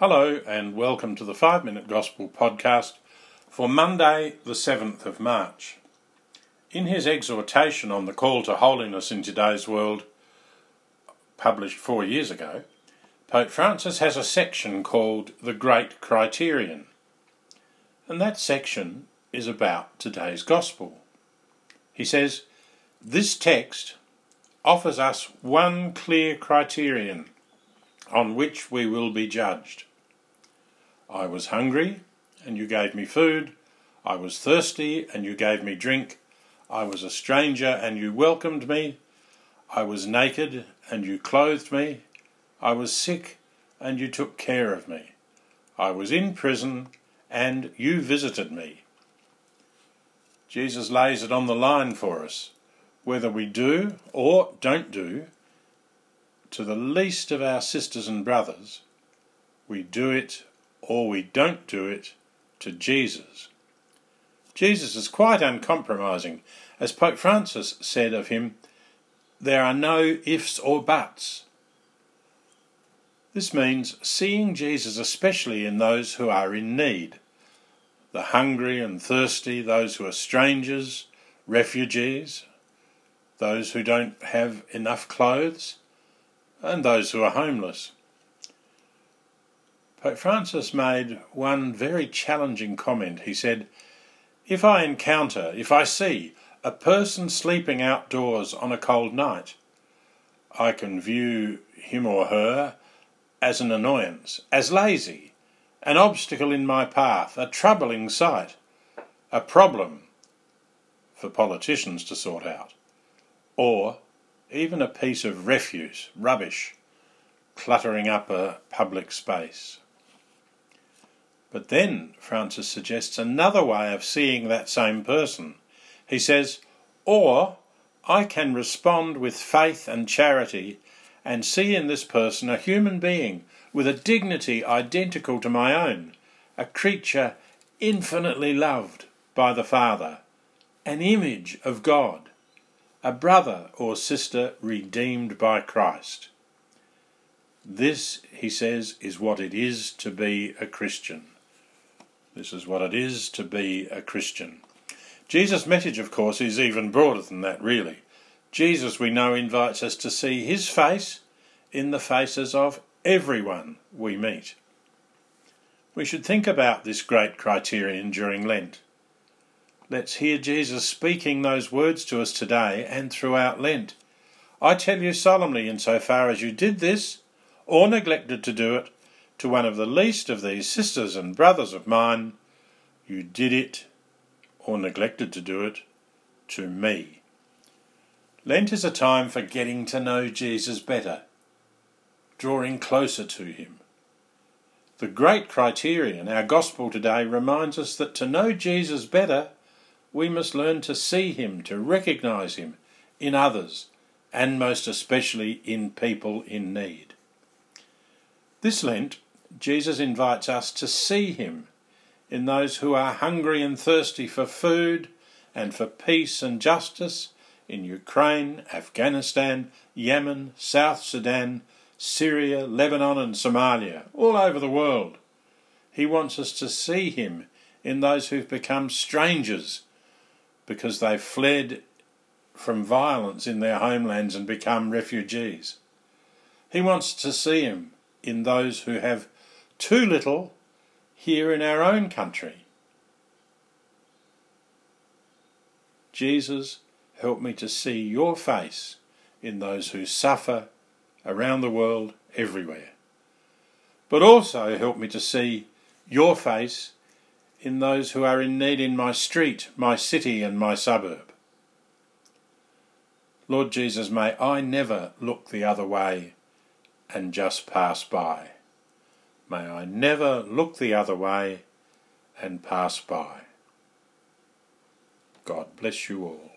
Hello, and welcome to the 5 Minute Gospel podcast for Monday, the 7th of March. In his exhortation on the call to holiness in today's world, published four years ago, Pope Francis has a section called The Great Criterion. And that section is about today's Gospel. He says, This text offers us one clear criterion on which we will be judged. I was hungry, and you gave me food. I was thirsty, and you gave me drink. I was a stranger, and you welcomed me. I was naked, and you clothed me. I was sick, and you took care of me. I was in prison, and you visited me. Jesus lays it on the line for us. Whether we do or don't do to the least of our sisters and brothers, we do it or we don't do it to Jesus. Jesus is quite uncompromising. As Pope Francis said of him, there are no ifs or buts. This means seeing Jesus especially in those who are in need the hungry and thirsty, those who are strangers, refugees, those who don't have enough clothes, and those who are homeless. Pope Francis made one very challenging comment. He said, If I encounter, if I see a person sleeping outdoors on a cold night, I can view him or her as an annoyance, as lazy, an obstacle in my path, a troubling sight, a problem for politicians to sort out, or even a piece of refuse, rubbish, cluttering up a public space. But then Francis suggests another way of seeing that same person. He says, Or I can respond with faith and charity and see in this person a human being with a dignity identical to my own, a creature infinitely loved by the Father, an image of God, a brother or sister redeemed by Christ. This, he says, is what it is to be a Christian. This is what it is to be a Christian. Jesus' message, of course, is even broader than that, really. Jesus, we know, invites us to see his face in the faces of everyone we meet. We should think about this great criterion during Lent. Let's hear Jesus speaking those words to us today and throughout Lent. I tell you solemnly, in so far as you did this, or neglected to do it, to one of the least of these sisters and brothers of mine, you did it, or neglected to do it, to me. Lent is a time for getting to know Jesus better, drawing closer to him. The great criterion, our gospel today, reminds us that to know Jesus better, we must learn to see him, to recognize him in others, and most especially in people in need. This Lent, Jesus invites us to see him in those who are hungry and thirsty for food and for peace and justice in Ukraine, Afghanistan, Yemen, South Sudan, Syria, Lebanon, and Somalia, all over the world. He wants us to see him in those who've become strangers because they've fled from violence in their homelands and become refugees. He wants to see him in those who have too little here in our own country. Jesus, help me to see your face in those who suffer around the world, everywhere. But also help me to see your face in those who are in need in my street, my city, and my suburb. Lord Jesus, may I never look the other way and just pass by. May I never look the other way and pass by. God bless you all.